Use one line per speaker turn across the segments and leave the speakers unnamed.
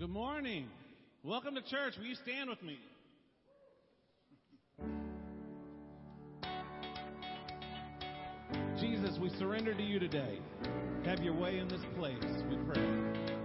good morning. Welcome to church. Will you stand with me? Jesus, we surrender to you today. Have your way in this place, we pray.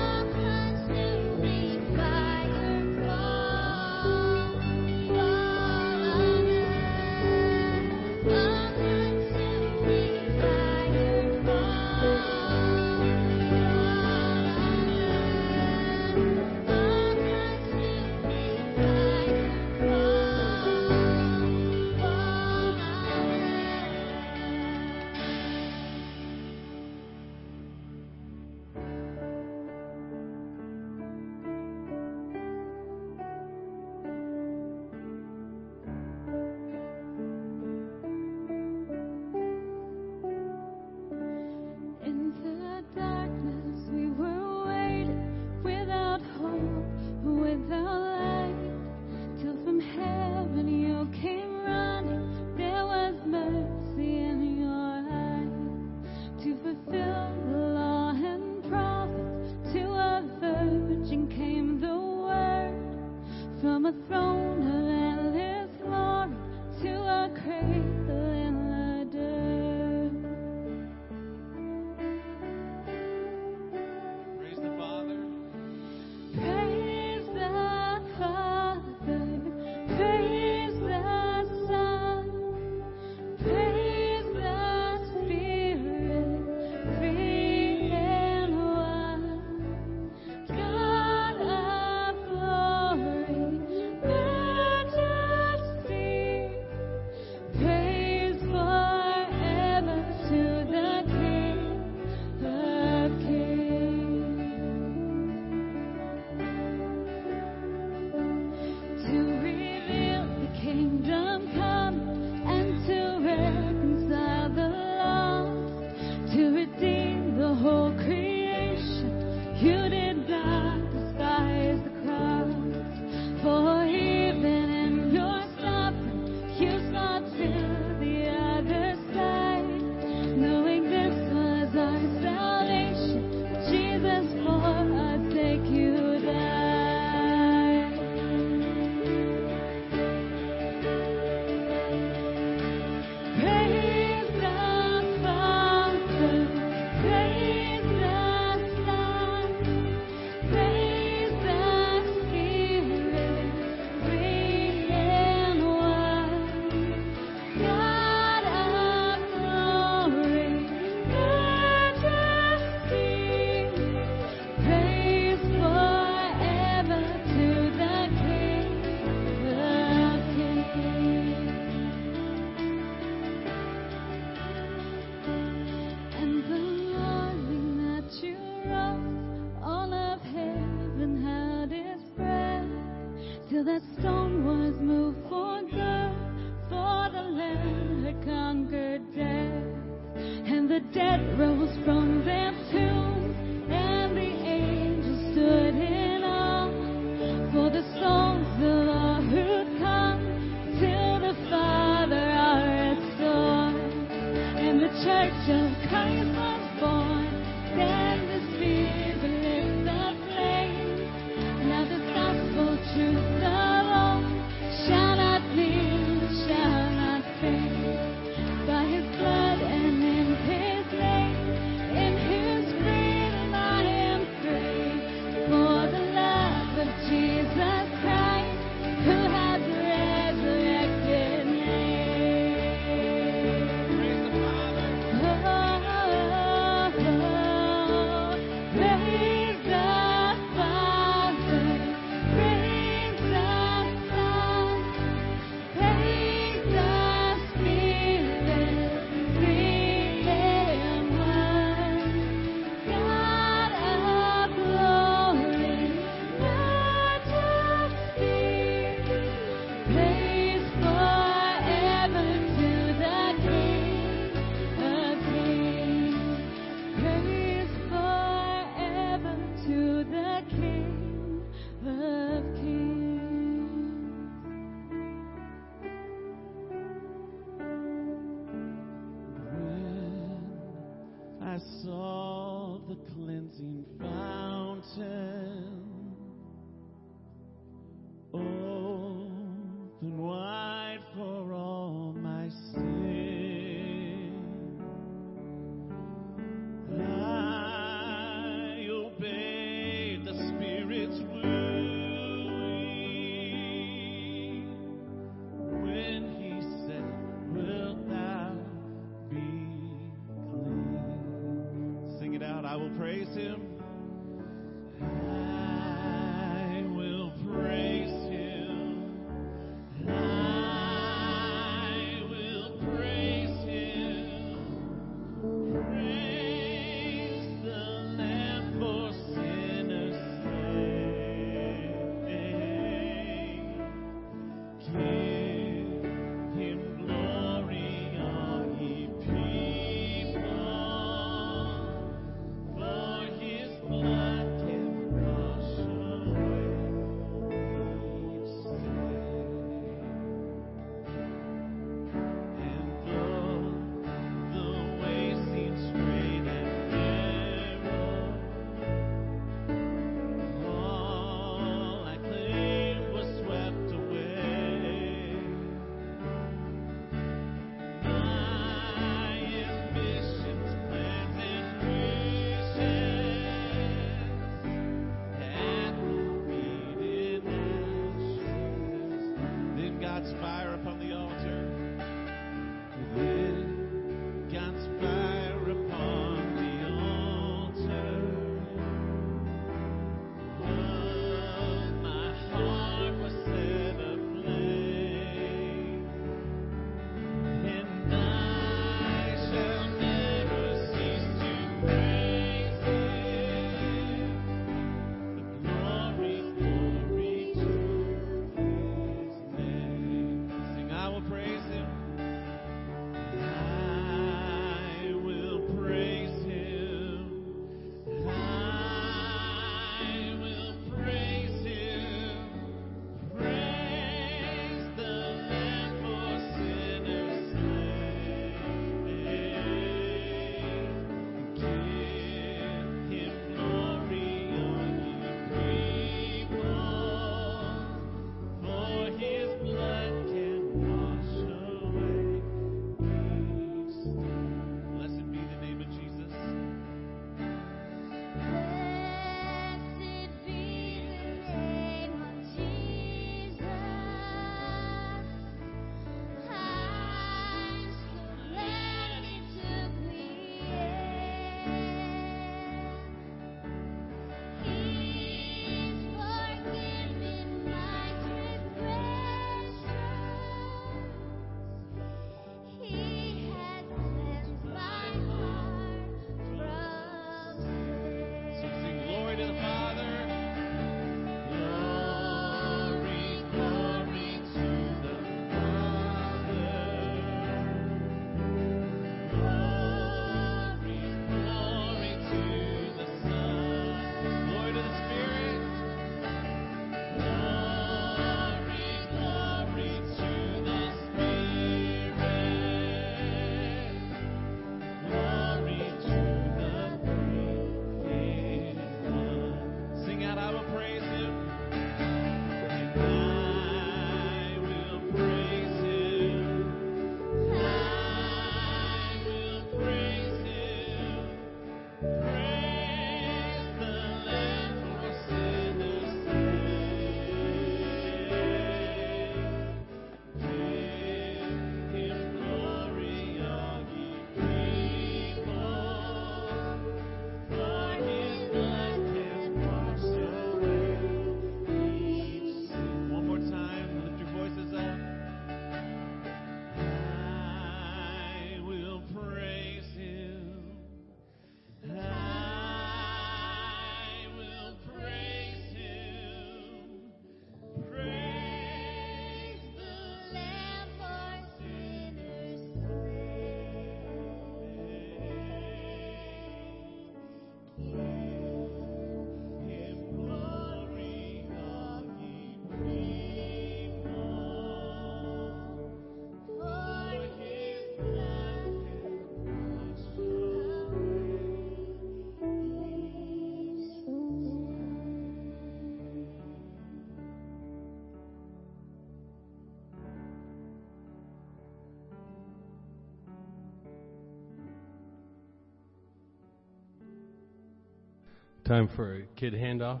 Time for a kid handoff.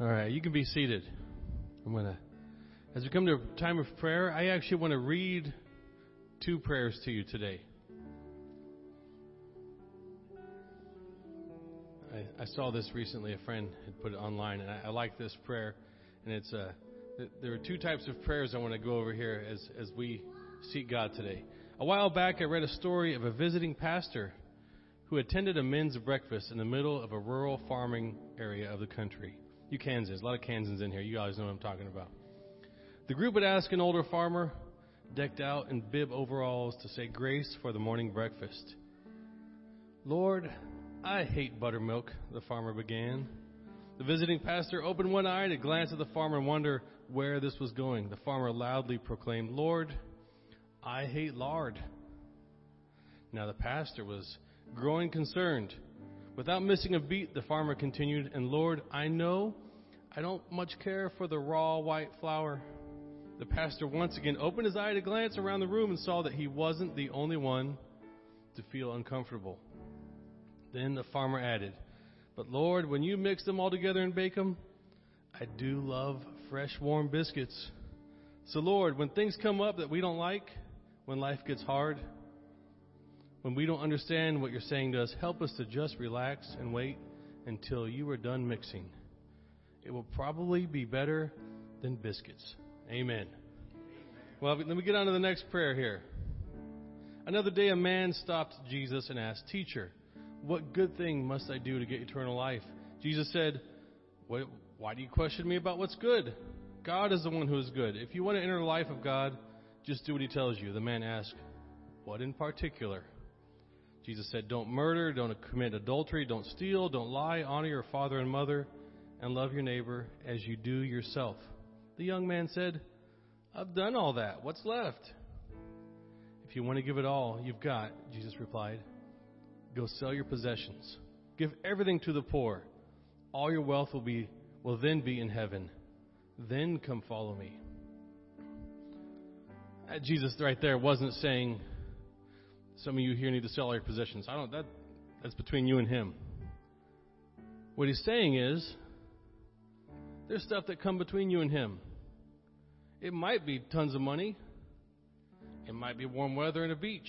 All right, you can be seated. I'm to, as we come to a time of prayer, I actually want to read two prayers to you today. I, I saw this recently. A friend had put it online, and I, I like this prayer. And it's uh, there are two types of prayers I want to go over here as as we seek God today. A while back, I read a story of a visiting pastor who attended a men's breakfast in the middle of a rural farming area of the country. You Kansans, a lot of Kansans in here. You guys know what I'm talking about. The group would ask an older farmer, decked out in bib overalls, to say grace for the morning breakfast. Lord, I hate buttermilk, the farmer began. The visiting pastor opened one eye to glance at the farmer and wonder where this was going. The farmer loudly proclaimed, Lord, I hate lard. Now the pastor was growing concerned. Without missing a beat, the farmer continued, And Lord, I know I don't much care for the raw white flour. The pastor once again opened his eye to glance around the room and saw that he wasn't the only one to feel uncomfortable. Then the farmer added, But Lord, when you mix them all together and bake them, I do love fresh, warm biscuits. So, Lord, when things come up that we don't like, when life gets hard, when we don't understand what you're saying to us, help us to just relax and wait until you are done mixing. It will probably be better than biscuits. Amen. Well, let me get on to the next prayer here. Another day, a man stopped Jesus and asked, Teacher, what good thing must I do to get eternal life? Jesus said, Why do you question me about what's good? God is the one who is good. If you want to enter the life of God, just do what he tells you. The man asked, What in particular? Jesus said, Don't murder, don't commit adultery, don't steal, don't lie, honor your father and mother, and love your neighbor as you do yourself. The young man said, I've done all that. What's left? If you want to give it all you've got, Jesus replied, go sell your possessions. Give everything to the poor. All your wealth will be will then be in heaven. Then come follow me. Jesus right there wasn't saying, some of you here need to sell all your possessions. I don't that that's between you and him. What he's saying is there's stuff that come between you and him. It might be tons of money. It might be warm weather and a beach.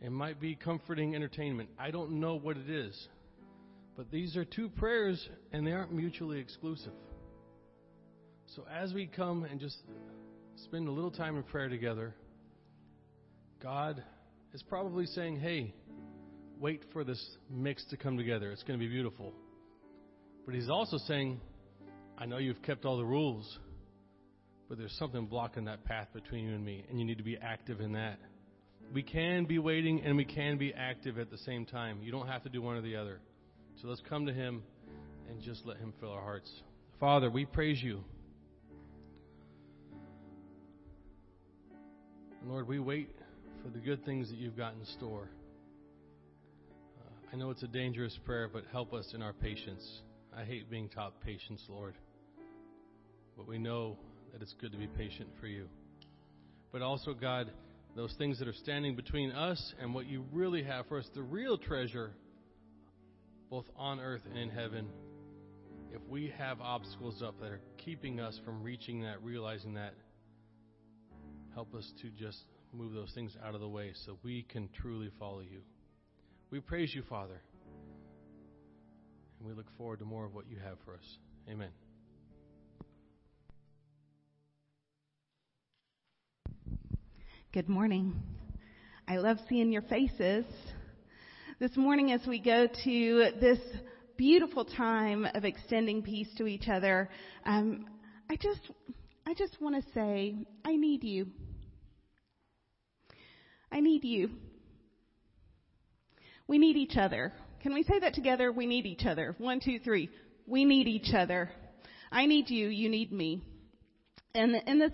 It might be comforting entertainment. I don't know what it is. But these are two prayers and they aren't mutually exclusive. So as we come and just spend a little time in prayer together, God is probably saying, hey, wait for this mix to come together. It's going to be beautiful. But he's also saying, I know you've kept all the rules, but there's something blocking that path between you and me, and you need to be active in that. We can be waiting and we can be active at the same time. You don't have to do one or the other. So let's come to him and just let him fill our hearts. Father, we praise you. Lord, we wait for the good things that you've got in store. Uh, I know it's a dangerous prayer, but help us in our patience. I hate being taught patience, Lord. But we know that it's good to be patient for you. But also, God, those things that are standing between us and what you really have for us, the real treasure, both on earth and in heaven, if we have obstacles up that are keeping us from reaching that, realizing that, help us to just move those things out of the way so we can truly follow you. We praise you, Father. And we look forward to more of what you have for us. Amen.
Good morning. I love seeing your faces. This morning, as we go to this beautiful time of extending peace to each other, um, I just, I just want to say, I need you. I need you. We need each other. Can we say that together? We need each other. One, two, three. We need each other. I need you. You need me. And in this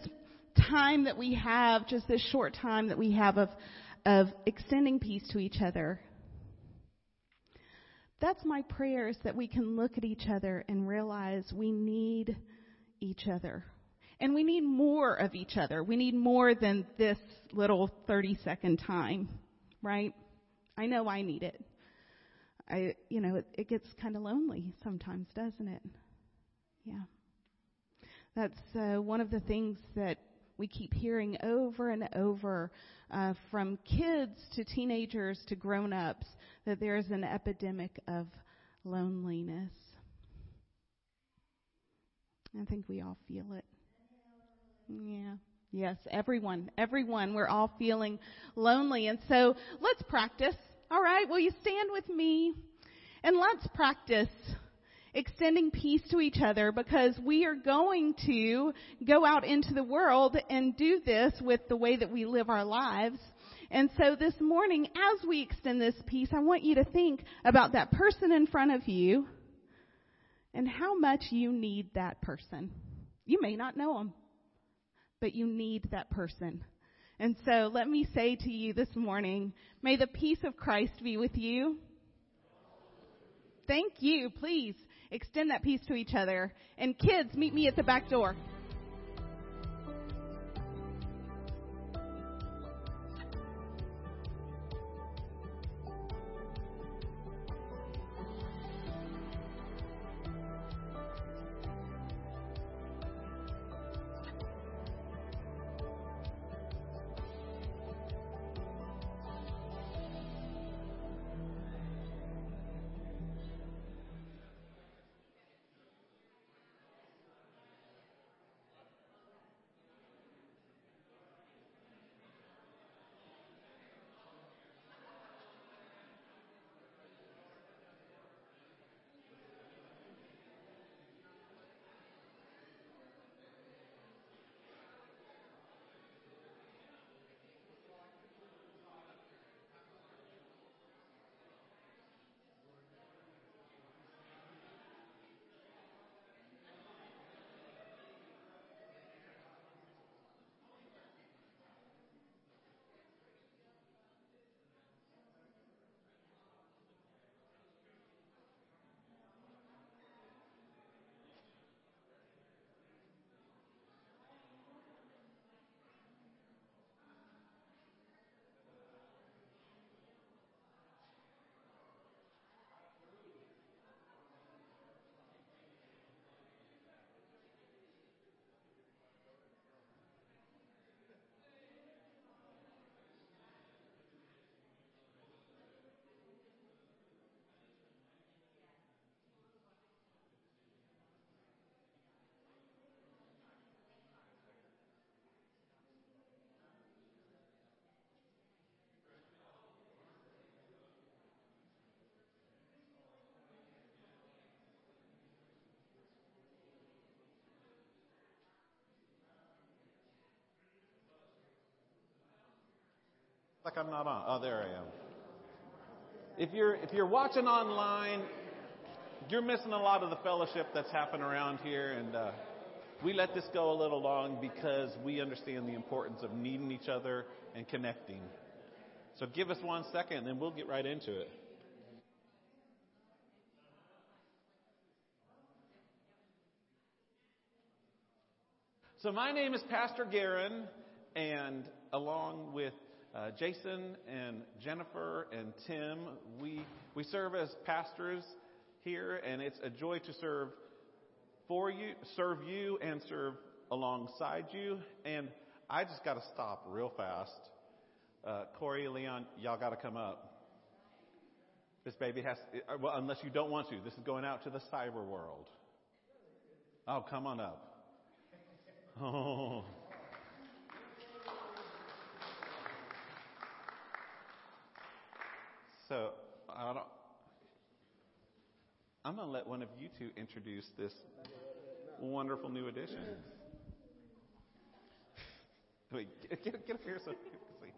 time that we have, just this short time that we have of, of extending peace to each other, that's my prayer is that we can look at each other and realize we need each other. And we need more of each other. We need more than this little 30 second time, right? I know I need it. I, you know, it, it gets kind of lonely sometimes, doesn't it? Yeah. That's uh, one of the things that we keep hearing over and over uh, from kids to teenagers to grown ups that there is an epidemic of loneliness. I think we all feel it. Yeah. Yes, everyone, everyone, we're all feeling lonely. And so let's practice. All right, will you stand with me? And let's practice extending peace to each other because we are going to go out into the world and do this with the way that we live our lives. And so this morning, as we extend this peace, I want you to think about that person in front of you and how much you need that person. You may not know them, but you need that person. And so let me say to you this morning, may the peace of Christ be with you. Thank you. Please extend that peace to each other. And kids, meet me at the back door.
Like I'm not on. Oh, there I am. If you're if you're watching online, you're missing a lot of the fellowship that's happening around here, and uh, we let this go a little long because we understand the importance of needing each other and connecting. So give us one second, and then we'll get right into it. So my name is Pastor Garin, and along with uh, Jason and Jennifer and Tim, we, we serve as pastors here, and it's a joy to serve for you, serve you, and serve alongside you. And I just got to stop real fast. Uh, Corey, Leon, y'all got to come up. This baby has, uh, well, unless you don't want to. This is going out to the cyber world. Oh, come on up. Oh. So I don't, I'm going to let one of you two introduce this wonderful new addition. Wait, get, get, up here so you can see.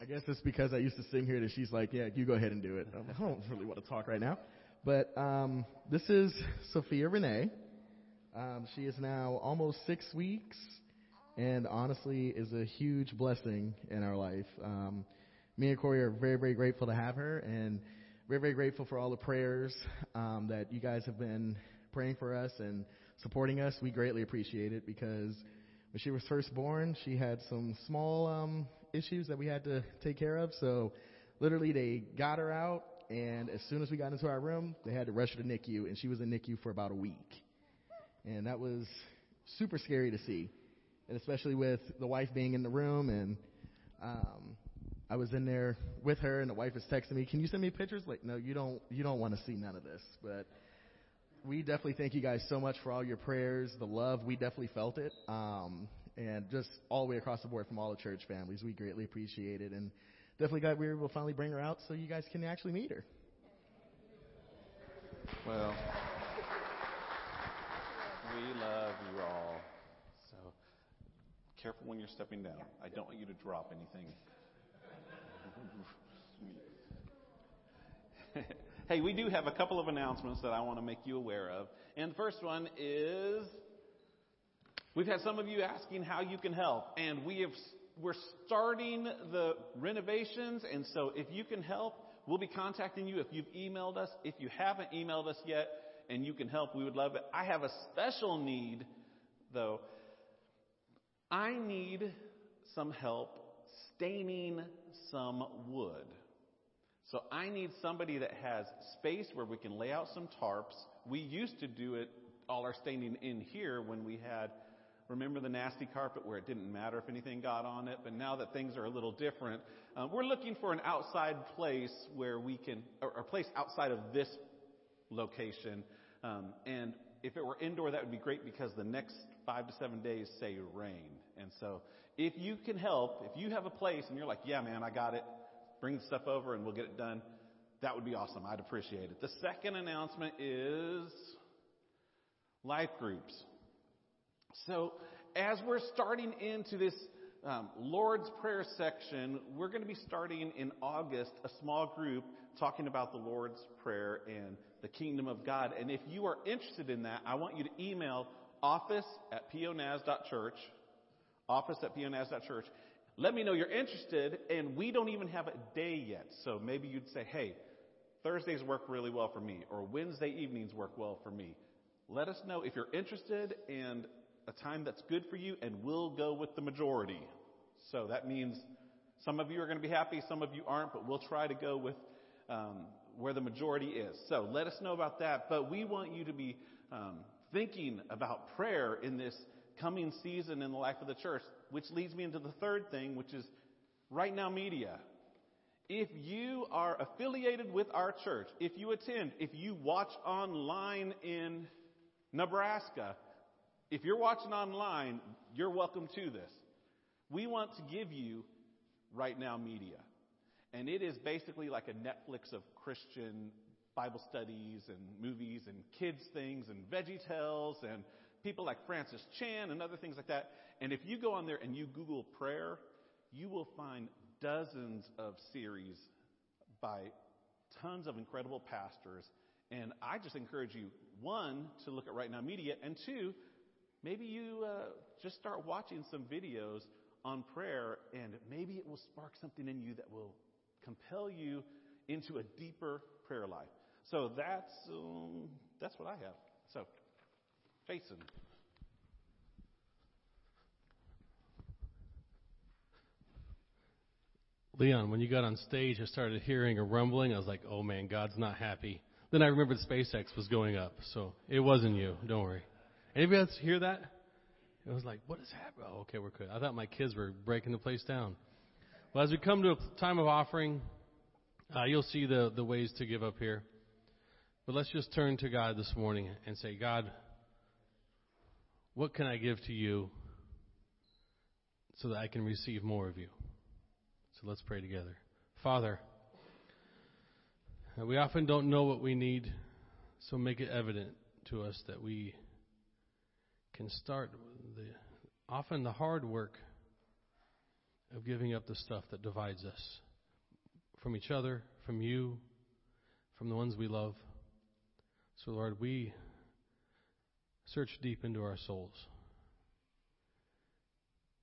I guess it's because I used to sing here that she's like, yeah, you go ahead and do it. I don't really want to talk right now. But um, this is Sophia Renee. Um, she is now almost six weeks and honestly is a huge blessing in our life. Um, me and Corey are very, very grateful to have her and very, very grateful for all the prayers um, that you guys have been praying for us and supporting us. We greatly appreciate it because when she was first born, she had some small um, issues that we had to take care of. So literally, they got her out and as soon as we got into our room, they had to rush her to NICU, and she was in NICU for about a week. And that was super scary to see, and especially with the wife being in the room, and um, I was in there with her, and the wife is texting me, "Can you send me pictures?" Like, no, you don't. You don't want to see none of this, but we definitely thank you guys so much for all your prayers, the love. We definitely felt it. Um, and just all the way across the board from all the church families. We greatly appreciate it. And definitely glad we were able to finally bring her out so you guys can actually meet her.
Well, we love you all. So careful when you're stepping down. I don't want you to drop anything. hey, we do have a couple of announcements that I want to make you aware of. And the first one is we've had some of you asking how you can help, and we have we're starting the renovations, and so if you can help, we'll be contacting you if you've emailed us. If you haven't emailed us yet and you can help, we would love it. I have a special need though. I need some help staining some wood. So I need somebody that has space where we can lay out some tarps. We used to do it, all our staining in here when we had, remember the nasty carpet where it didn't matter if anything got on it, but now that things are a little different, um, we're looking for an outside place where we can, or a place outside of this location. Um, and if it were indoor, that would be great because the next five to seven days say rain. And so if you can help, if you have a place and you're like, yeah, man, I got it, bring the stuff over and we'll get it done. That would be awesome. I'd appreciate it. The second announcement is life groups. So as we're starting into this um, Lord's Prayer section, we're going to be starting in August a small group talking about the Lord's Prayer and the kingdom of God. And if you are interested in that, I want you to email office at ponaz.church, office at ponaz.church, let me know you're interested, and we don't even have a day yet. So maybe you'd say, hey, Thursdays work really well for me, or Wednesday evenings work well for me. Let us know if you're interested and a time that's good for you, and we'll go with the majority. So that means some of you are going to be happy, some of you aren't, but we'll try to go with um, where the majority is. So let us know about that. But we want you to be um, thinking about prayer in this coming season in the life of the church, which leads me into the third thing, which is right now media. If you are affiliated with our church, if you attend, if you watch online in Nebraska, if you're watching online, you're welcome to this. We want to give you right now media. And it is basically like a Netflix of Christian Bible studies and movies and kids things and Veggie Tales and people like Francis Chan and other things like that. And if you go on there and you Google prayer, you will find dozens of series by tons of incredible pastors. And I just encourage you, one, to look at Right Now Media, and two, maybe you uh, just start watching some videos on prayer, and maybe it will spark something in you that will compel you into a deeper prayer life. So that's um, that's what I have. So Jason.
Leon, when you got on stage, I started hearing a rumbling. I was like, oh man, God's not happy. Then I remembered SpaceX was going up, so it wasn't you. Don't worry. Anybody else hear that? It was like, what is happening? Oh, okay, we're good. I thought my kids were breaking the place down. Well, as we come to a time of offering, uh, you'll see the, the ways to give up here. But let's just turn to God this morning and say, God, what can I give to you so that I can receive more of you? So let's pray together. Father, we often don't know what we need, so make it evident to us that we can start the often the hard work of giving up the stuff that divides us from each other, from you, from the ones we love. So, Lord, we search deep into our souls.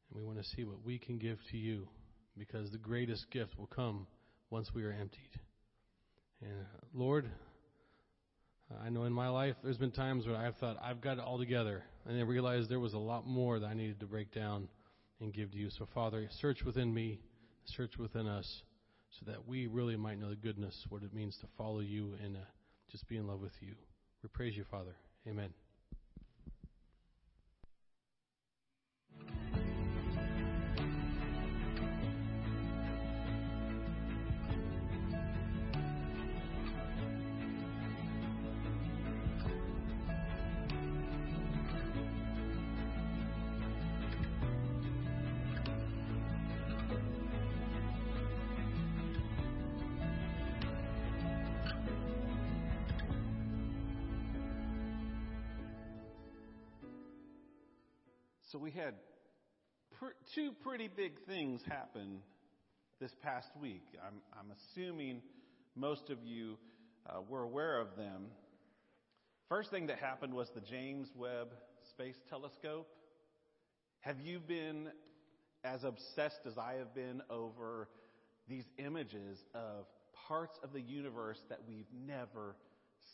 And we want to see what we can give to you because the greatest gift will come once we are emptied. And, uh, Lord, I know in my life there's been times where I've thought I've got it all together, and then realized there was a lot more that I needed to break down and give to you. So, Father, search within me, search within us so that we really might know the goodness, what it means to follow you and uh, just be in love with you. We praise you, Father. Amen.
So we had pr- two pretty big things happen this past week. I'm, I'm assuming most of you uh, were aware of them. First thing that happened was the James Webb Space Telescope. Have you been as obsessed as I have been over these images of parts of the universe that we've never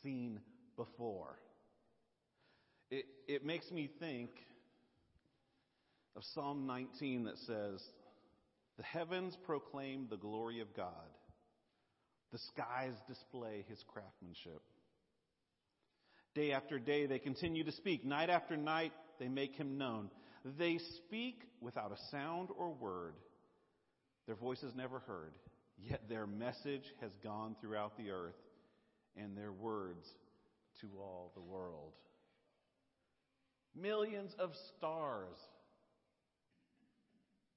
seen before? It, it makes me think of Psalm 19 that says, The heavens proclaim the glory of God, the skies display his craftsmanship. Day after day they continue to speak, night after night they make him known. They speak without a sound or word. Their voice is never heard, yet their message has gone throughout the earth and their words to all the world. Millions of stars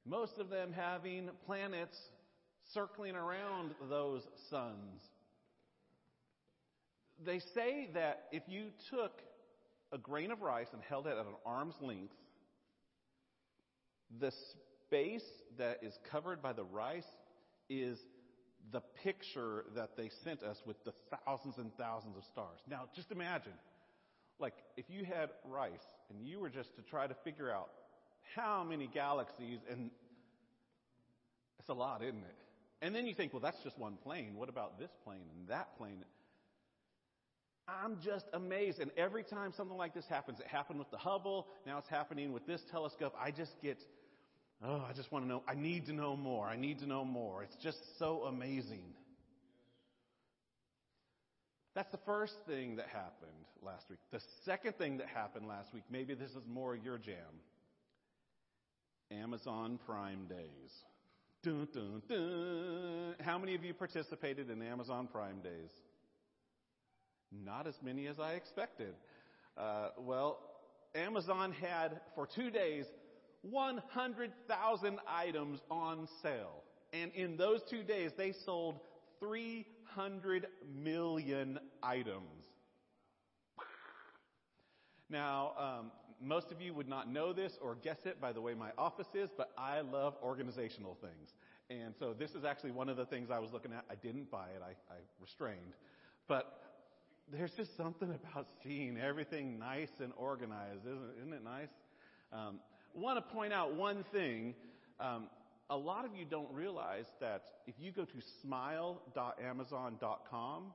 most of them having planets circling around those suns. They say that if you took a grain of rice and held it at an arm's length, the space that is covered by the rice is the picture that they sent us with the thousands and thousands of stars. Now, just imagine, like, if you had rice and you were just to try to figure out how many galaxies, and it's a lot, isn't it? And then you think, well, that's just one plane. What about this plane and that plane? I'm just amazed. And every time something like this happens, it happened with the Hubble, now it's happening with this telescope, I just get, oh, I just want to know. I need to know more. I need to know more. It's just so amazing. That's the first thing that happened last week. The second thing that happened last week, maybe this is more your jam Amazon Prime Days. Dun, dun, dun. How many of you participated in Amazon Prime Days? Not as many as I expected. Uh, well, Amazon had for two days 100,000 items on sale. And in those two days, they sold 300 million items. Now, um, most of you would not know this or guess it by the way my office is, but I love organizational things. And so this is actually one of the things I was looking at. I didn't buy it, I, I restrained. But there's just something about seeing everything nice and organized, isn't, isn't it nice? Um, want to point out one thing. Um, a lot of you don't realize that if you go to smile.amazon.com,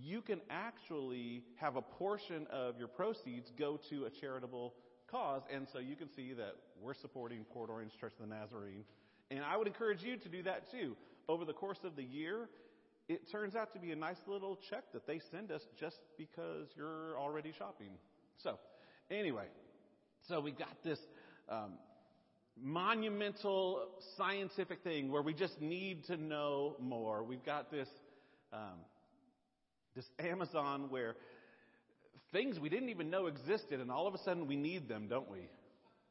you can actually have a portion of your proceeds go to a charitable cause. And so you can see that we're supporting Port Orange Church of the Nazarene. And I would encourage you to do that too. Over the course of the year, it turns out to be a nice little check that they send us just because you're already shopping. So, anyway, so we got this um, monumental scientific thing where we just need to know more. We've got this um, this Amazon where things we didn't even know existed, and all of a sudden we need them, don't we?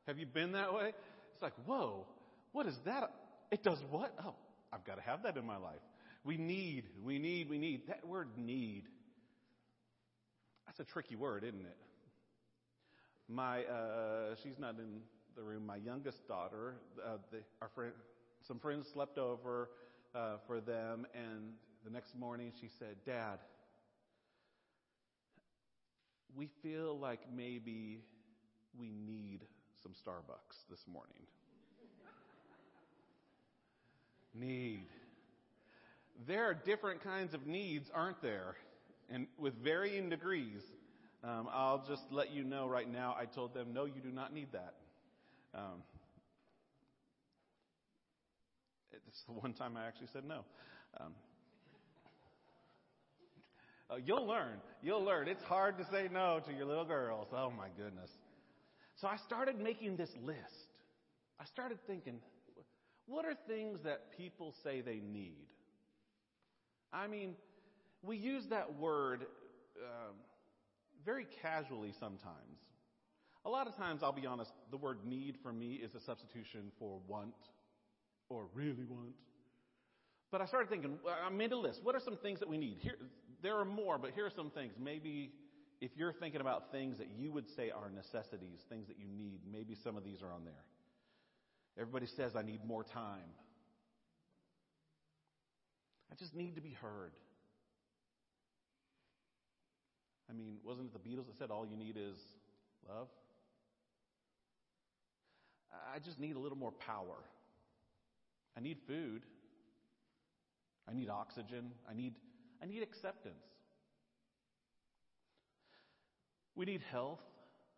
Have you been that way? It's like, whoa, what is that? It does what? Oh, I've got to have that in my life. We need, we need, we need. That word need. That's a tricky word, isn't it? My, uh, she's not in the room. My youngest daughter, uh, the, our friend, some friends slept over uh, for them, and the next morning she said, "Dad, we feel like maybe we need some Starbucks this morning. need. There are different kinds of needs, aren't there? And with varying degrees. Um, I'll just let you know right now, I told them, no, you do not need that. Um, It's the one time I actually said no. Um, uh, you'll learn. You'll learn. It's hard to say no to your little girls. Oh my goodness. So I started making this list. I started thinking, what are things that people say they need? I mean, we use that word um, very casually sometimes. A lot of times, I'll be honest, the word need for me is a substitution for want or really want. But I started thinking, I made a list. What are some things that we need? Here, there are more, but here are some things. Maybe if you're thinking about things that you would say are necessities, things that you need, maybe some of these are on there. Everybody says, I need more time. I just need to be heard. I mean, wasn't it the Beatles that said all you need is love? I just need a little more power. I need food. I need oxygen. I need, I need acceptance. We need health.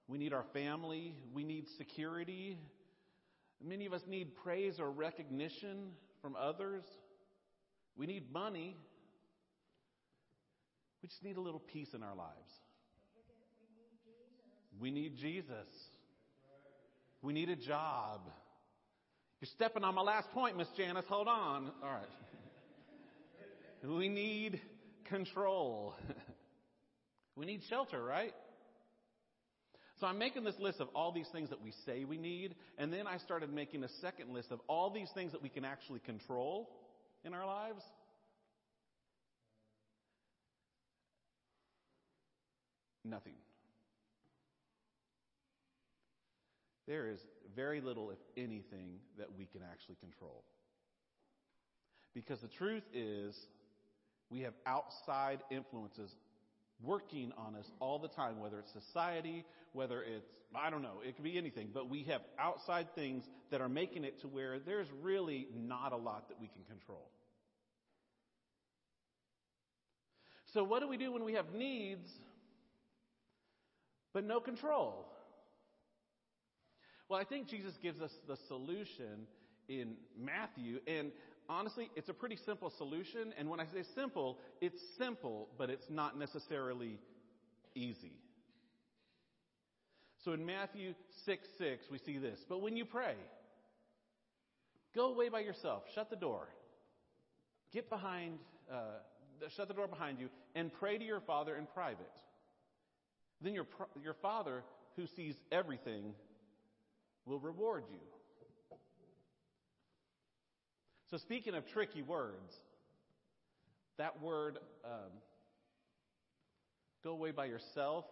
We need our family. We need security. Many of us need praise or recognition from others. We need money. We just need a little peace in our lives. We need Jesus. We need a job. You're stepping on my last point, Miss Janice. Hold on. All right. We need control. we need shelter, right? So I'm making this list of all these things that we say we need, and then I started making a second list of all these things that we can actually control in our lives. Nothing. There is very little, if anything, that we can actually control. Because the truth is, we have outside influences working on us all the time, whether it's society, whether it's, I don't know, it could be anything, but we have outside things that are making it to where there's really not a lot that we can control. So, what do we do when we have needs but no control? Well, I think Jesus gives us the solution in Matthew, and honestly, it's a pretty simple solution. And when I say simple, it's simple, but it's not necessarily easy. So in Matthew 6 6, we see this. But when you pray, go away by yourself, shut the door, get behind, uh, shut the door behind you, and pray to your Father in private. Then your, your Father, who sees everything, will reward you. So, speaking of tricky words, that word, um, go away by yourself,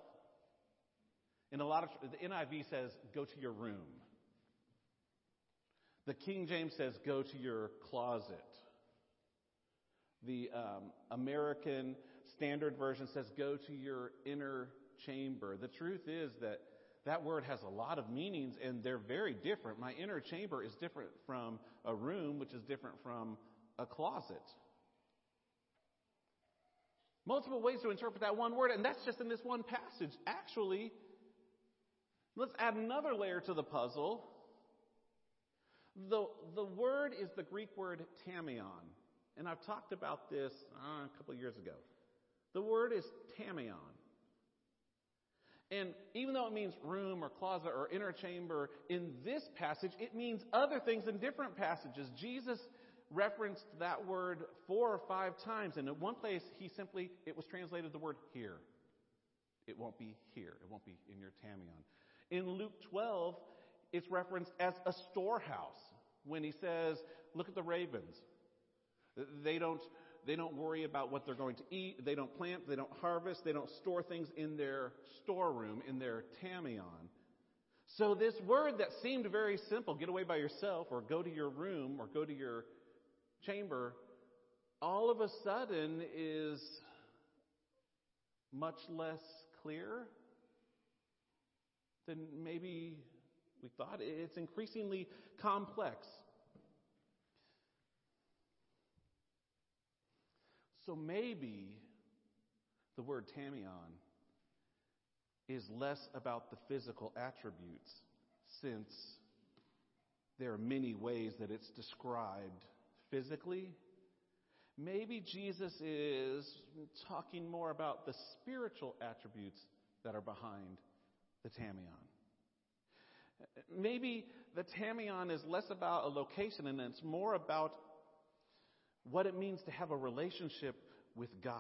in a lot of, the NIV says, go to your room. The King James says, go to your closet. The um, American Standard Version says, go to your inner chamber. The truth is that that word has a lot of meanings and they're very different. My inner chamber is different from a room, which is different from a closet. Multiple ways to interpret that one word, and that's just in this one passage. Actually, let's add another layer to the puzzle. The, the word is the Greek word tamion, and I've talked about this uh, a couple years ago. The word is tamion. And even though it means room or closet or inner chamber, in this passage, it means other things in different passages. Jesus referenced that word four or five times. And in one place, he simply, it was translated the word here. It won't be here. It won't be in your tamion. In Luke 12, it's referenced as a storehouse when he says, look at the ravens. They don't, they don't worry about what they're going to eat. They don't plant. They don't harvest. They don't store things in their storeroom, in their tamion. So this word that seemed very simple, get away by yourself or go to your room or go to your chamber, all of a sudden is much less clear than maybe we thought. It's increasingly complex. So maybe the word tamion is less about the physical attributes, since there are many ways that it's described physically. Maybe Jesus is talking more about the spiritual attributes that are behind the tamion. Maybe the tamion is less about a location and it's more about what it means to have a relationship with God.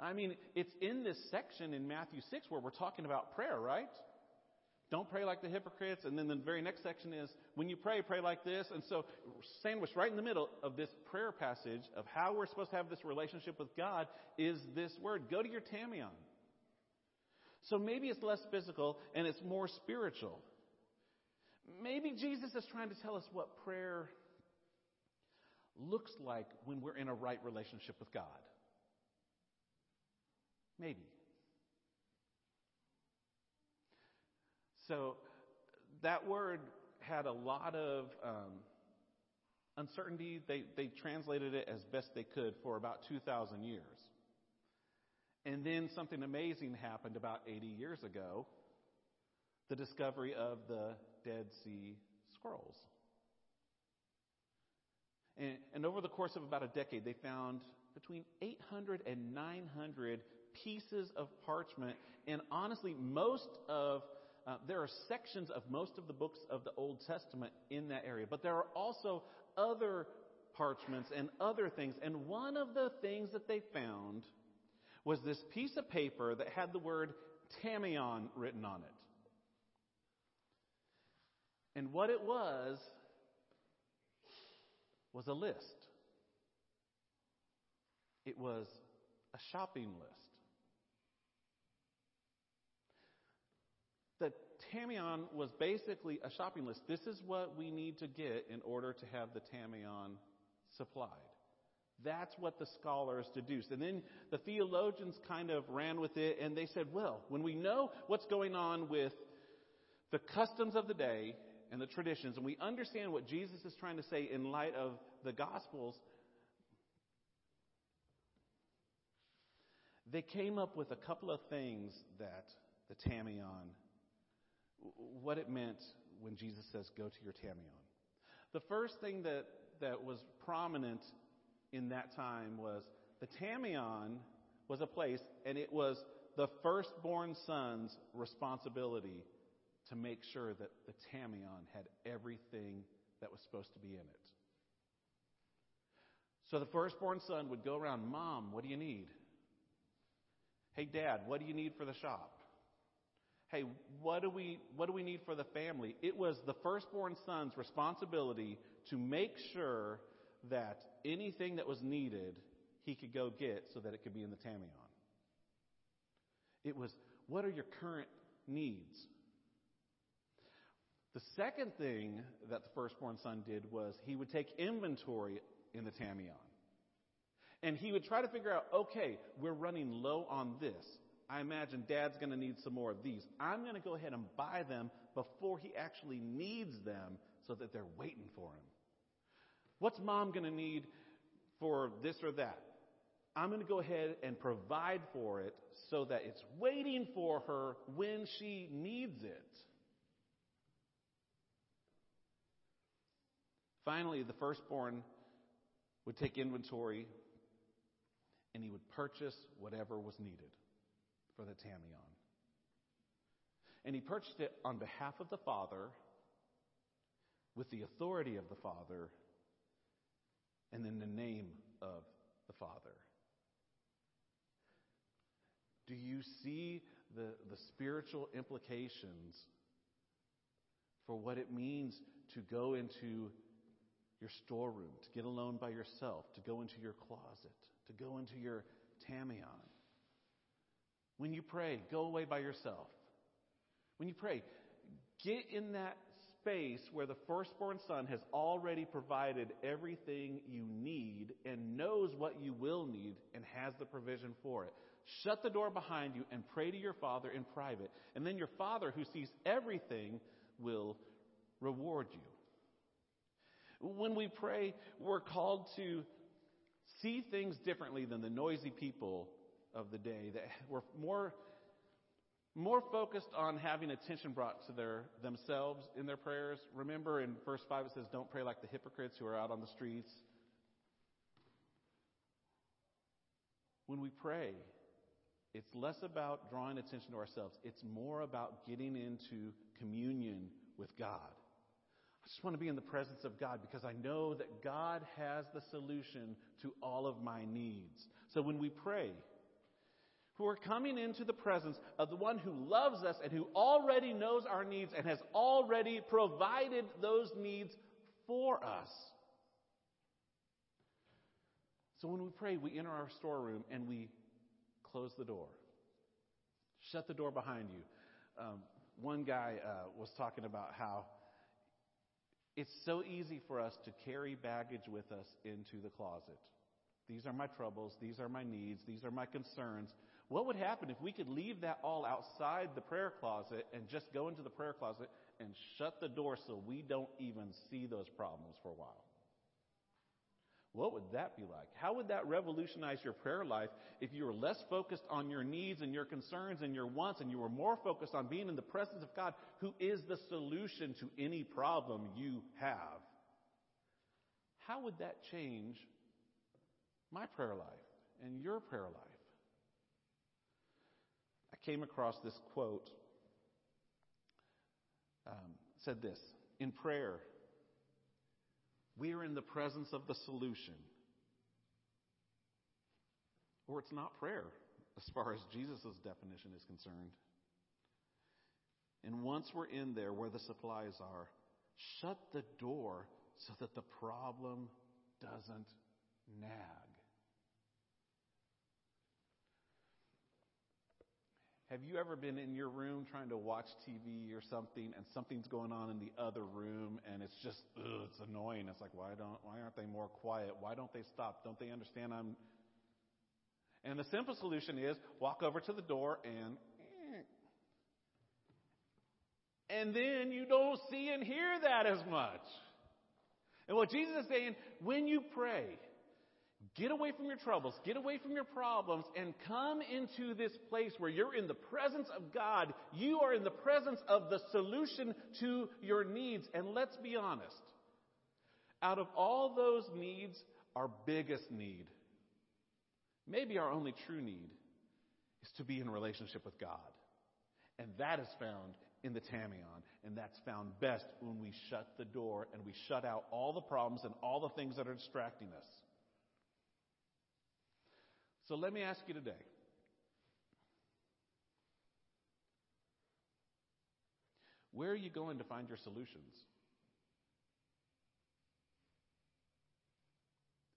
I mean, it's in this section in Matthew 6 where we're talking about prayer, right? Don't pray like the hypocrites. And then the very next section is when you pray, pray like this. And so, sandwiched right in the middle of this prayer passage of how we're supposed to have this relationship with God is this word go to your tamion. So maybe it's less physical and it's more spiritual. Maybe Jesus is trying to tell us what prayer looks like when we're in a right relationship with God. Maybe. So that word had a lot of um, uncertainty. They, they translated it as best they could for about 2,000 years. And then something amazing happened about 80 years ago the discovery of the Dead Sea Scrolls. And, and, over the course of about a decade, they found between 800 and 900 pieces of parchment. And honestly, most of, uh, there are sections of most of the books of the Old Testament in that area. But there are also other parchments and other things. And one of the things that they found was this piece of paper that had the word tamion written on it. And what it was, was a list. It was a shopping list. The tamion was basically a shopping list. This is what we need to get in order to have the tamion supplied. That's what the scholars deduced. And then the theologians kind of ran with it and they said, well, when we know what's going on with the customs of the day and the traditions, and we understand what Jesus is trying to say in light of the Gospels, they came up with a couple of things that the tamion, what it meant when Jesus says, go to your tamion. The first thing that, that was prominent in that time was the tamion was a place, and it was the firstborn son's responsibility to make sure that the tamion had everything that was supposed to be in it. So the firstborn son would go around, Mom, what do you need? Hey, Dad, what do you need for the shop? Hey, what do we what do we need for the family? It was the firstborn son's responsibility to make sure that anything that was needed he could go get so that it could be in the tamion. It was, what are your current needs? The second thing that the firstborn son did was he would take inventory in the tamion. And he would try to figure out, okay, we're running low on this. I imagine dad's going to need some more of these. I'm going to go ahead and buy them before he actually needs them so that they're waiting for him. What's mom going to need for this or that? I'm going to go ahead and provide for it so that it's waiting for her when she needs it. Finally, the firstborn would take inventory and he would purchase whatever was needed for the tamion. And he purchased it on behalf of the father with the authority of the father and in the name of the Father. Do you see the, the spiritual implications for what it means to go into your storeroom, to get alone by yourself, to go into your closet, to go into your tamion? When you pray, go away by yourself. When you pray, get in that space where the firstborn son has already provided everything you need and knows what you will need and has the provision for it. Shut the door behind you and pray to your father in private. And then your father, who sees everything, will reward you. When we pray, we're called to see things differently than the noisy people of the day that were more more focused on having attention brought to their themselves in their prayers. Remember in verse 5 it says, Don't pray like the hypocrites who are out on the streets. When we pray, it's less about drawing attention to ourselves, it's more about getting into communion with God. I just want to be in the presence of God because I know that God has the solution to all of my needs. So when we pray, who are coming into the presence of the one who loves us and who already knows our needs and has already provided those needs for us. So when we pray, we enter our storeroom and we close the door. Shut the door behind you. Um, one guy uh, was talking about how it's so easy for us to carry baggage with us into the closet. These are my troubles. These are my needs. These are my concerns. What would happen if we could leave that all outside the prayer closet and just go into the prayer closet and shut the door so we don't even see those problems for a while? What would that be like? How would that revolutionize your prayer life if you were less focused on your needs and your concerns and your wants and you were more focused on being in the presence of God, who is the solution to any problem you have? How would that change my prayer life and your prayer life? I came across this quote. Um, said this In prayer, we are in the presence of the solution. Or it's not prayer, as far as Jesus' definition is concerned. And once we're in there where the supplies are, shut the door so that the problem doesn't nag. Have you ever been in your room trying to watch TV or something and something's going on in the other room and it's just ugh, it's annoying. It's like why don't why aren't they more quiet? Why don't they stop? Don't they understand I'm And the simple solution is walk over to the door and eh. and then you don't see and hear that as much. And what Jesus is saying, when you pray, Get away from your troubles, get away from your problems, and come into this place where you're in the presence of God. You are in the presence of the solution to your needs. And let's be honest. Out of all those needs, our biggest need, maybe our only true need, is to be in relationship with God. And that is found in the Tamion. And that's found best when we shut the door and we shut out all the problems and all the things that are distracting us. So let me ask you today. Where are you going to find your solutions?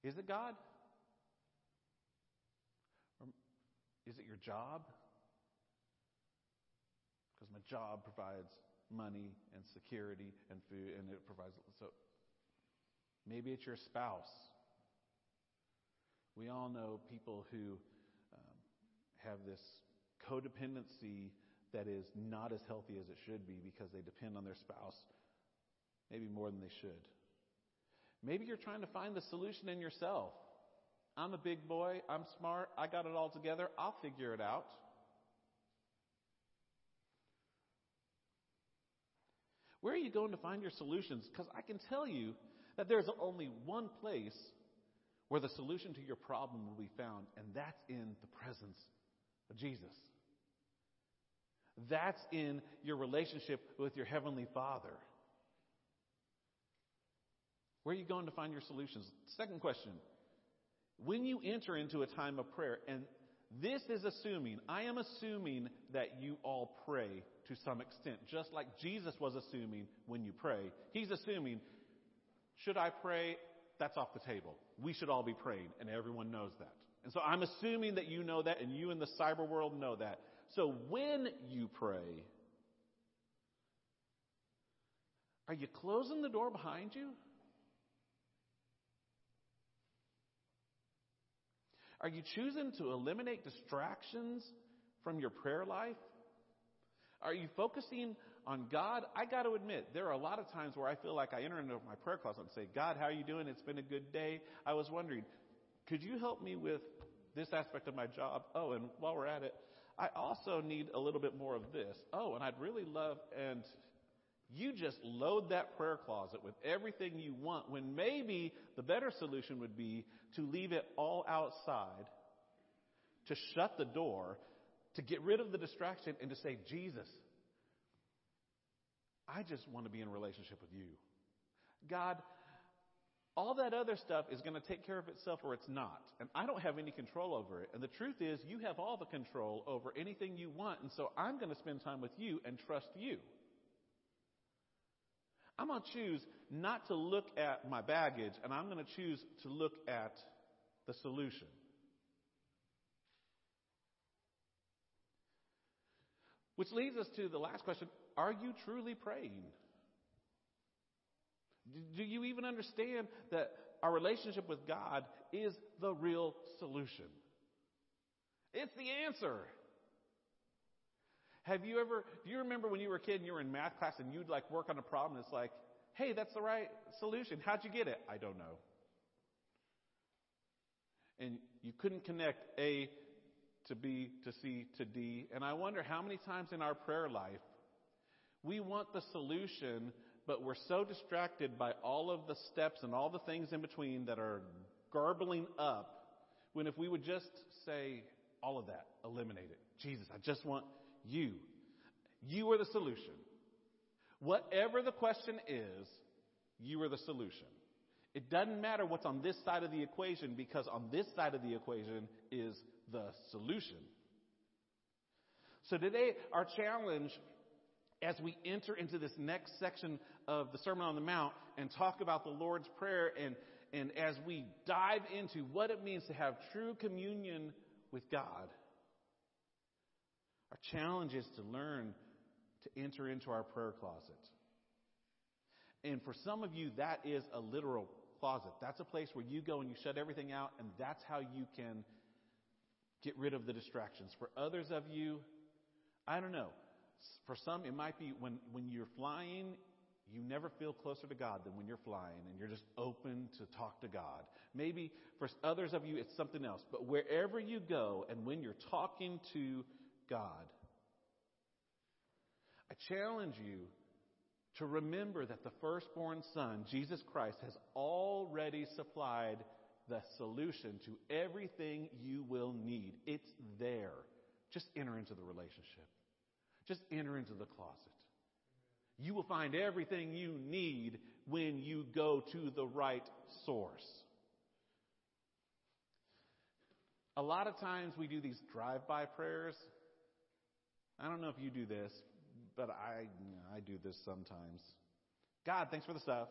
Is it God? Or is it your job? Because my job provides money and security and food, and it provides. So maybe it's your spouse. We all know people who um, have this codependency that is not as healthy as it should be because they depend on their spouse maybe more than they should. Maybe you're trying to find the solution in yourself. I'm a big boy. I'm smart. I got it all together. I'll figure it out. Where are you going to find your solutions? Because I can tell you that there's only one place where the solution to your problem will be found, and that's in the presence of Jesus. That's in your relationship with your Heavenly Father. Where are you going to find your solutions? Second question. When you enter into a time of prayer, and this is assuming, I am assuming that you all pray to some extent, just like Jesus was assuming when you pray. He's assuming, should I pray that's off the table. We should all be praying, and everyone knows that. And so I'm assuming that you know that, and you in the cyber world know that. So when you pray, are you closing the door behind you? Are you choosing to eliminate distractions from your prayer life? Are you focusing on God, I got to admit, there are a lot of times where I feel like I enter into my prayer closet and say, God, how are you doing? It's been a good day. I was wondering, could you help me with this aspect of my job? Oh, and while we're at it, I also need a little bit more of this. Oh, and I'd really love, and you just load that prayer closet with everything you want when maybe the better solution would be to leave it all outside, to shut the door, to get rid of the distraction, and to say, Jesus, I just want to be in relationship with you. God, all that other stuff is going to take care of itself or it's not. And I don't have any control over it. And the truth is, you have all the control over anything you want. And so I'm going to spend time with you and trust you. I'm going to choose not to look at my baggage, and I'm going to choose to look at the solution. Which leads us to the last question Are you truly praying? Do you even understand that our relationship with God is the real solution? It's the answer. Have you ever, do you remember when you were a kid and you were in math class and you'd like work on a problem? and It's like, hey, that's the right solution. How'd you get it? I don't know. And you couldn't connect A to B to C to D. And I wonder how many times in our prayer life we want the solution, but we're so distracted by all of the steps and all the things in between that are garbling up when if we would just say all of that, eliminate it. Jesus, I just want you. You are the solution. Whatever the question is, you are the solution. It doesn't matter what's on this side of the equation because on this side of the equation is the solution. So today, our challenge as we enter into this next section of the Sermon on the Mount and talk about the Lord's Prayer and, and as we dive into what it means to have true communion with God, our challenge is to learn to enter into our prayer closet. And for some of you, that is a literal closet. That's a place where you go and you shut everything out, and that's how you can get rid of the distractions. For others of you, I don't know. For some, it might be when, when you're flying, you never feel closer to God than when you're flying and you're just open to talk to God. Maybe for others of you, it's something else. But wherever you go and when you're talking to God, I challenge you to remember that the firstborn son, Jesus Christ, has already supplied the solution to everything you will need. It's there. Just enter into the relationship. Just enter into the closet. You will find everything you need when you go to the right source. A lot of times we do these drive-by prayers. I don't know if you do this, but I, I do this sometimes. God, thanks for the stuff.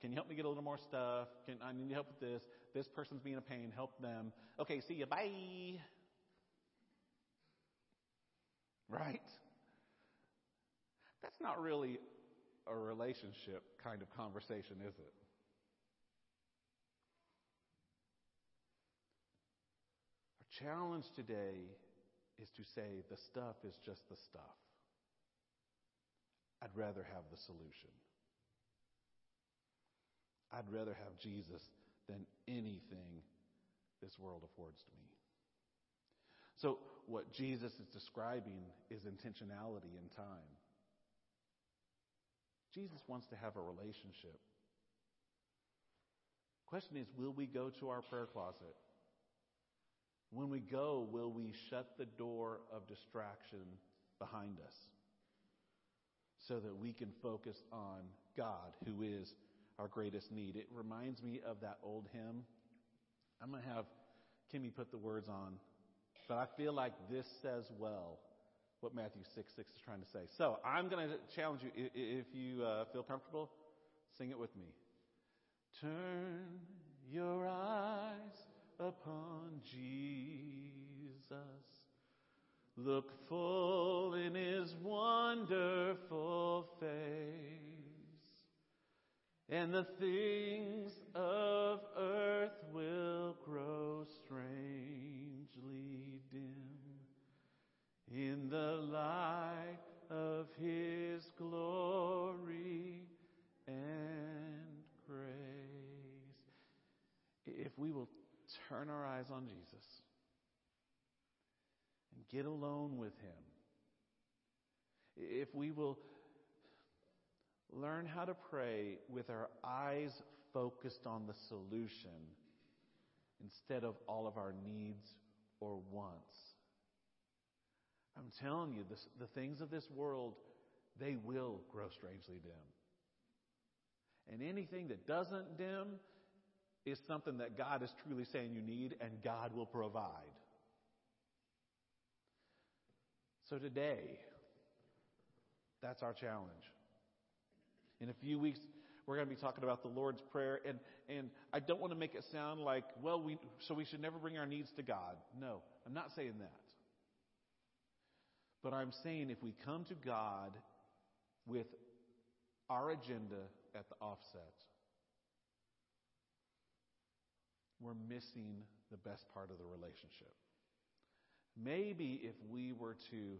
Can you help me get a little more stuff? Can I need help with this? This person's being a pain. Help them. Okay, see you. Bye. Right? That's not really a relationship kind of conversation, is it? Our challenge today is to say the stuff is just the stuff. I'd rather have the solution. I'd rather have Jesus than anything this world affords to me. So, what Jesus is describing is intentionality in time. Jesus wants to have a relationship. Question is, will we go to our prayer closet? When we go, will we shut the door of distraction behind us? so that we can focus on God, who is our greatest need. It reminds me of that old hymn. I'm going to have Kimmy put the words on, but I feel like this says well what Matthew 6 6 is trying to say. So I'm going to challenge you, if you uh, feel comfortable, sing it with me. Turn your eyes upon Jesus. Look full in his wonderful face, and the things of earth will grow strangely dim in the light of his glory and grace. If we will turn our eyes on Jesus, and get alone with Him, if we will learn how to pray with our eyes focused on the solution instead of all of our needs or wants. I'm telling you, this, the things of this world, they will grow strangely dim. And anything that doesn't dim is something that God is truly saying you need, and God will provide. So today, that's our challenge. In a few weeks, we're going to be talking about the Lord's Prayer, and, and I don't want to make it sound like, well, we, so we should never bring our needs to God. No, I'm not saying that. But I'm saying if we come to God with our agenda at the offset, we're missing the best part of the relationship. Maybe if we were to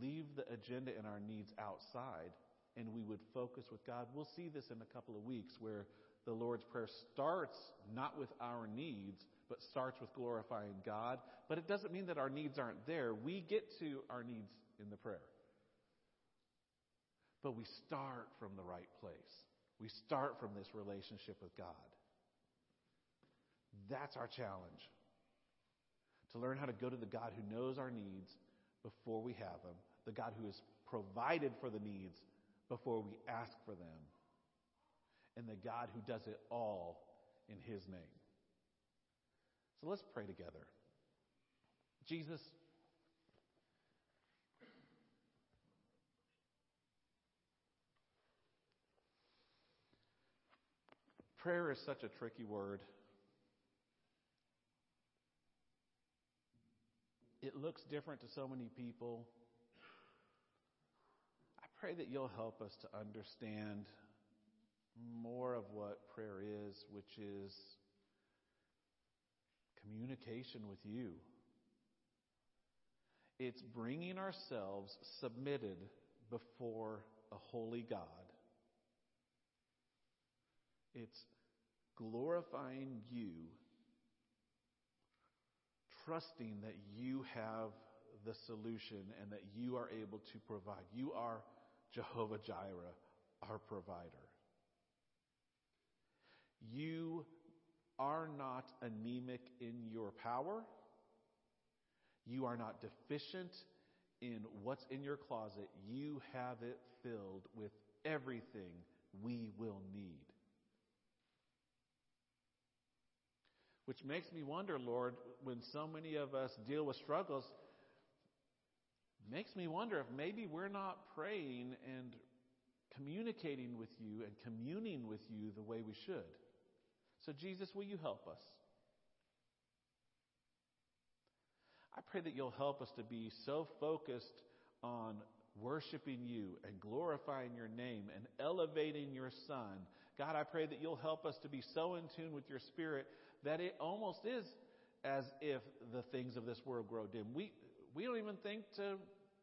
leave the agenda and our needs outside and we would focus with God, we'll see this in a couple of weeks where the Lord's Prayer starts not with our needs, but starts with glorifying God. But it doesn't mean that our needs aren't there. We get to our needs in the prayer. But we start from the right place. We start from this relationship with God. That's our challenge. To learn how to go to the God who knows our needs before we have them, the God who has provided for the needs before we ask for them, and the God who does it all in His name. So let's pray together. Jesus, prayer is such a tricky word. It looks different to so many people. I pray that you'll help us to understand more of what prayer is, which is communication with you. It's bringing ourselves submitted before a holy God. It's glorifying you trusting that you have the solution and that you are able to provide. You are Jehovah Jireh, our provider. You are not anemic in your power. You are not deficient in what's in your closet. You have it filled with everything we will need. Which makes me wonder, Lord, when so many of us deal with struggles, makes me wonder if maybe we're not praying and communicating with you and communing with you the way we should. So, Jesus, will you help us? I pray that you'll help us to be so focused on worshiping you and glorifying your name and elevating your Son. God, I pray that you'll help us to be so in tune with your Spirit that it almost is as if the things of this world grow dim. We, we don't even think to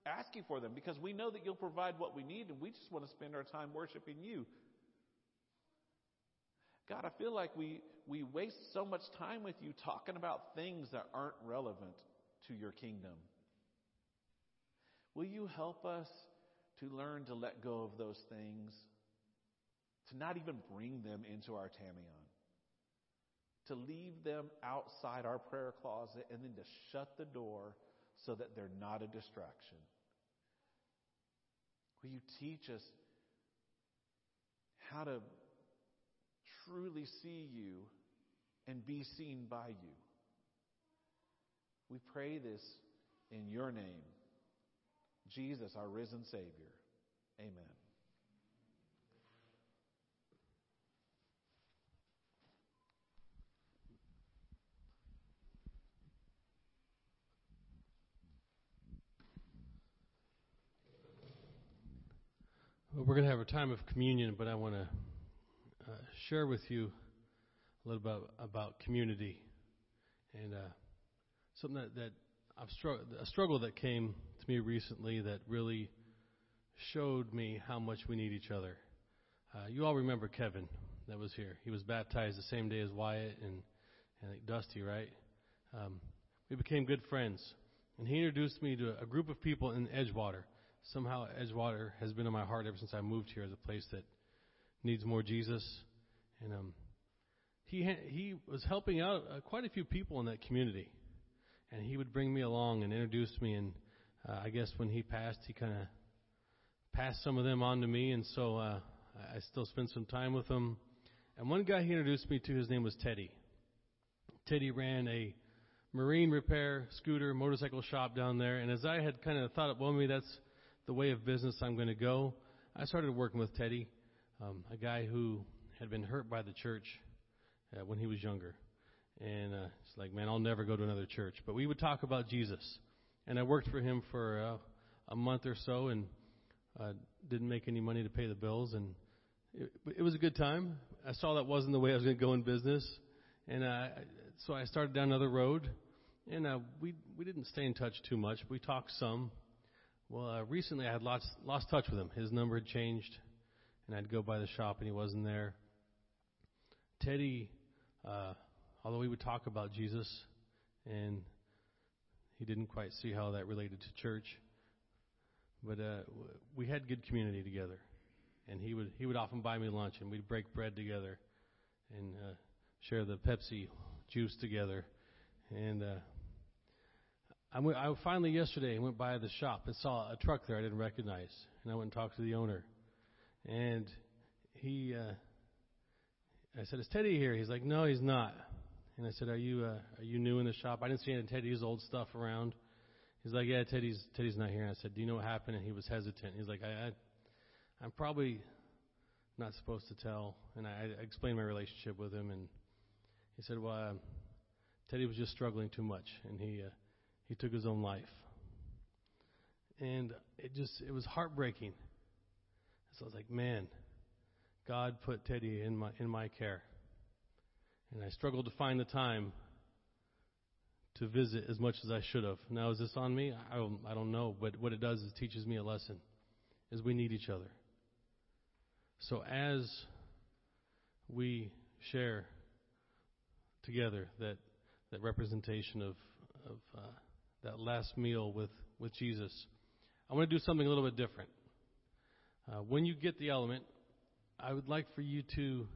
ask you for them because we know that you'll provide what we need and we just want to spend our time worshiping you. God, I feel like we, we waste so much time with you talking about things that aren't relevant to your kingdom. Will you help us to learn to let go of those things, to not even bring them into our Tamion? to leave them outside our prayer closet and then to shut the door so that they're not a distraction. Will you teach us how to truly see you and be seen by you? We pray this in your name, Jesus, our risen Savior. Amen.
Well, we're going to have a time of communion, but I want to uh, share with you a little bit about, community and uh, something that, that I've struggled, a struggle that came to me recently that really showed me how much we need each other. Uh, you all remember Kevin that was here. He was baptized the same day as Wyatt and, and Dusty, right? Um, we became good friends. And he introduced me to a group of people in Edgewater. Somehow, Edgewater has been in my heart ever since I moved here as a place that needs more Jesus. And um, he he was helping out uh, quite a few people in that community, and he would bring me along and introduce me. And uh, I guess when he passed, he kind of passed some of them on to me, and so uh, I still spent some time with him. And one guy he introduced me to, his name was Teddy. Teddy ran a marine repair, scooter, motorcycle shop down there. And as I had kind of thought, well, maybe that's the way of business I'm going to go, I started working with Teddy, um, a guy who had been hurt by the church uh, when he was younger. And uh, it's like, man, I'll never go to another church. But we would talk about Jesus. And I worked for him for uh, a month or so and uh, didn't make any money to pay the bills. And it, it was a good time. I saw that wasn't the way I was going to go in business. And uh, so I started down another road. And uh, we we didn't stay in touch too much. We talked some. Well, uh, recently I had lost lost touch with him. His number had changed, and I'd go by the shop and he wasn't there. Teddy, uh, although we would talk about Jesus, and he didn't quite see how that related to church, but uh, we had good community together, and he would he would often buy me lunch, and we'd break bread together, and uh, share the Pepsi juice together, and. Uh, I, went, I finally yesterday went by the shop and saw a truck there I didn't recognize, and I went and talked to the owner, and he, uh, I said, "Is Teddy here?" He's like, "No, he's not." And I said, "Are you, uh, are you new in the shop?" I didn't see any Teddy's old stuff around. He's like, "Yeah, Teddy's Teddy's not here." And I said, "Do you know what happened?" And he was hesitant. He's like, "I, I I'm probably not supposed to tell." And I, I explained my relationship with him, and he said, "Well, uh, Teddy was just struggling too much, and he." Uh, he took his own life. And it just, it was heartbreaking. So I was like, man, God put Teddy in my, in my care. And I struggled to find the time to visit as much as I should have. Now, is this on me? I don't, I don't know. But what it does is it teaches me a lesson, is we need each other. So as we share together that, that representation of, of uh, that last meal with, with Jesus, I want to do something a little bit different. Uh, when you get the element, I would like for you to,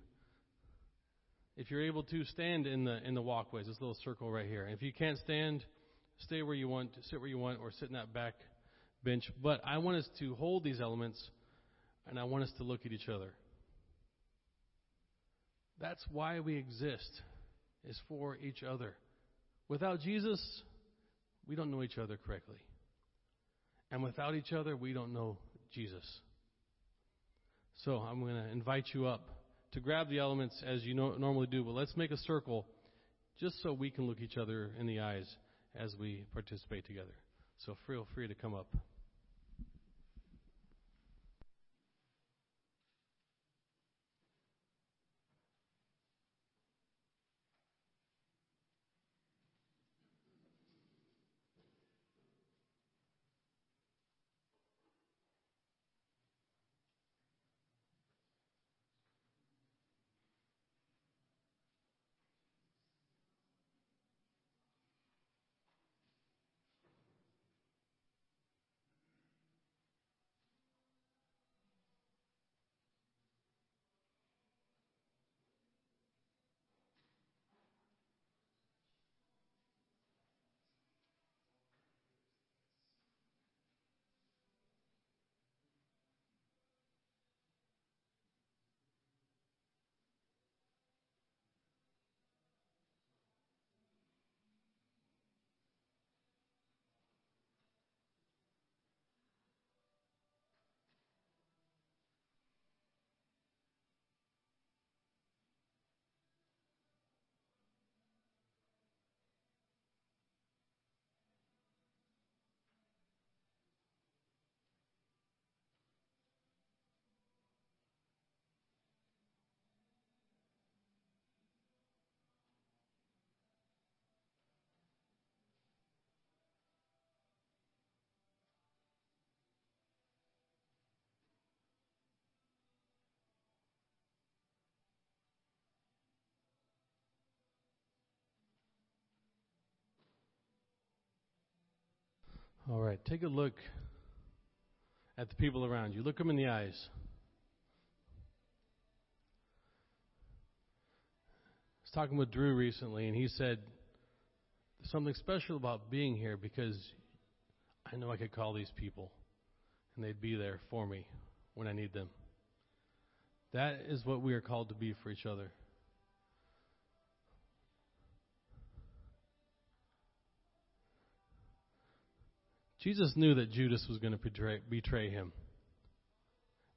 if you're able to, stand in the in the walkways, this little circle right here. And if you can't stand, stay where you want, sit where you want, or sit in that back bench. But I want us to hold these elements, and I want us to look at each other. That's why we exist, is for each other. Without Jesus, we don't know each other correctly. And without each other, we don't know Jesus. So I'm going to invite you up to grab the elements as you know, normally do, but let's make a circle just so we can look each other in the eyes as we participate together. So feel free to come up. All right, take a look at the people around you. Look them in the eyes. I was talking with Drew recently, and he said there's something special about being here because I know I could call these people, and they'd be there for me when I need them. That is what we are called to be for each other. Jesus knew that Judas was going to betray, betray him,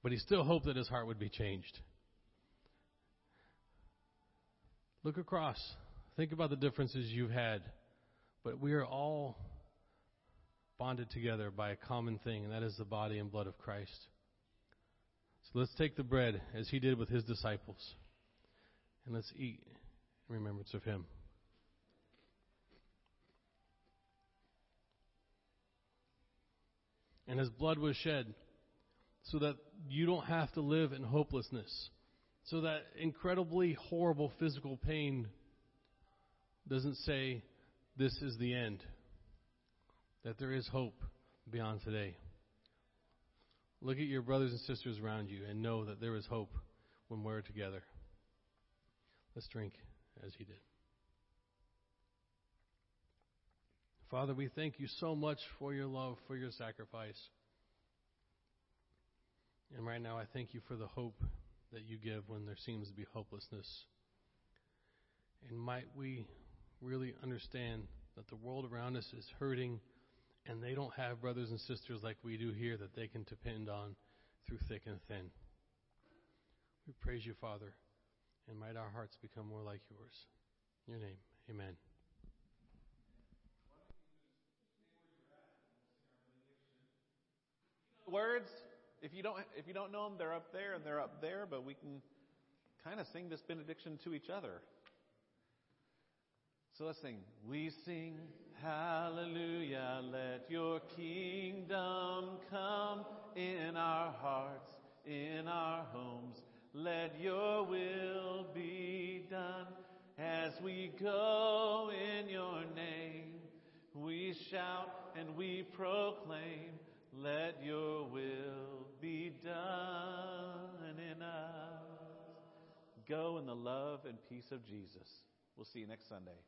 but he still hoped that his heart would be changed. Look across. Think about the differences you've had, but we are all bonded together by a common thing, and that is the body and blood of Christ. So let's take the bread as he did with his disciples, and let's eat in remembrance of him. And his blood was shed so that you don't have to live in hopelessness, so that incredibly horrible physical pain doesn't say this is the end, that there is hope beyond today. Look at your brothers and sisters around you and know that there is hope when we're together. Let's drink as he did. Father, we thank you so much for your love, for your sacrifice. And right now, I thank you for the hope that you give when there seems to be hopelessness. And might we really understand that the world around us is hurting and they don't have brothers and sisters like we do here that they can depend on through thick and thin. We praise you, Father, and might our hearts become more like yours. In your name, amen.
Words. If you don't, if you don't know them, they're up there and they're up there. But we can kind of sing this benediction to each other. So let's sing. We sing Hallelujah. Let your kingdom come in our hearts, in our homes. Let your will be done as we go in your name. We shout and we proclaim let your will be done in us. Go in the love and peace of Jesus. We'll see you next Sunday.